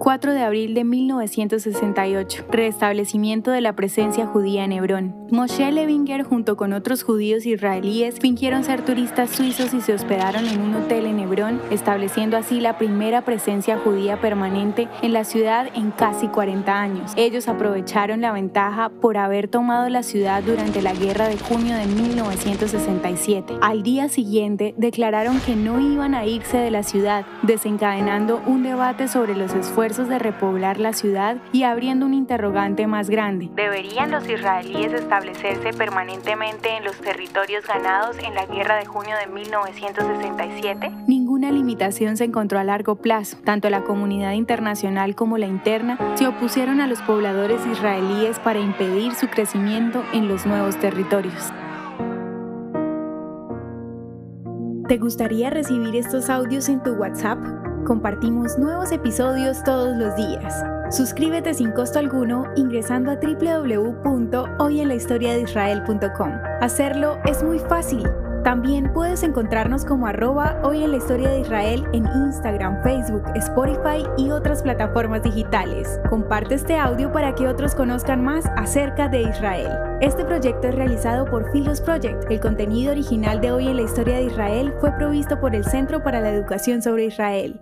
4 de abril de 1968, restablecimiento de la presencia judía en Hebrón. Moshe Levinger junto con otros judíos israelíes fingieron ser turistas suizos y se hospedaron en un hotel en Hebrón, estableciendo así la primera presencia judía permanente en la ciudad en casi 40 años. Ellos aprovecharon la ventaja por haber tomado la ciudad durante la guerra de junio de 1967. Al día siguiente declararon que no iban a irse de la ciudad, desencadenando un debate sobre los esfuerzos de repoblar la ciudad y abriendo un interrogante más grande. ¿Deberían los israelíes establecerse permanentemente en los territorios ganados en la guerra de junio de 1967? Ninguna limitación se encontró a largo plazo. Tanto la comunidad internacional como la interna se opusieron a los pobladores israelíes para impedir su crecimiento en los nuevos territorios. ¿Te gustaría recibir estos audios en tu WhatsApp? Compartimos nuevos episodios todos los días. Suscríbete sin costo alguno ingresando a www.hoyenlahistoriadeisrael.com. Hacerlo es muy fácil. También puedes encontrarnos como arroba hoy en la historia de Israel en Instagram, Facebook, Spotify y otras plataformas digitales. Comparte este audio para que otros conozcan más acerca de Israel. Este proyecto es realizado por Philos Project. El contenido original de hoy en la historia de Israel fue provisto por el Centro para la Educación sobre Israel.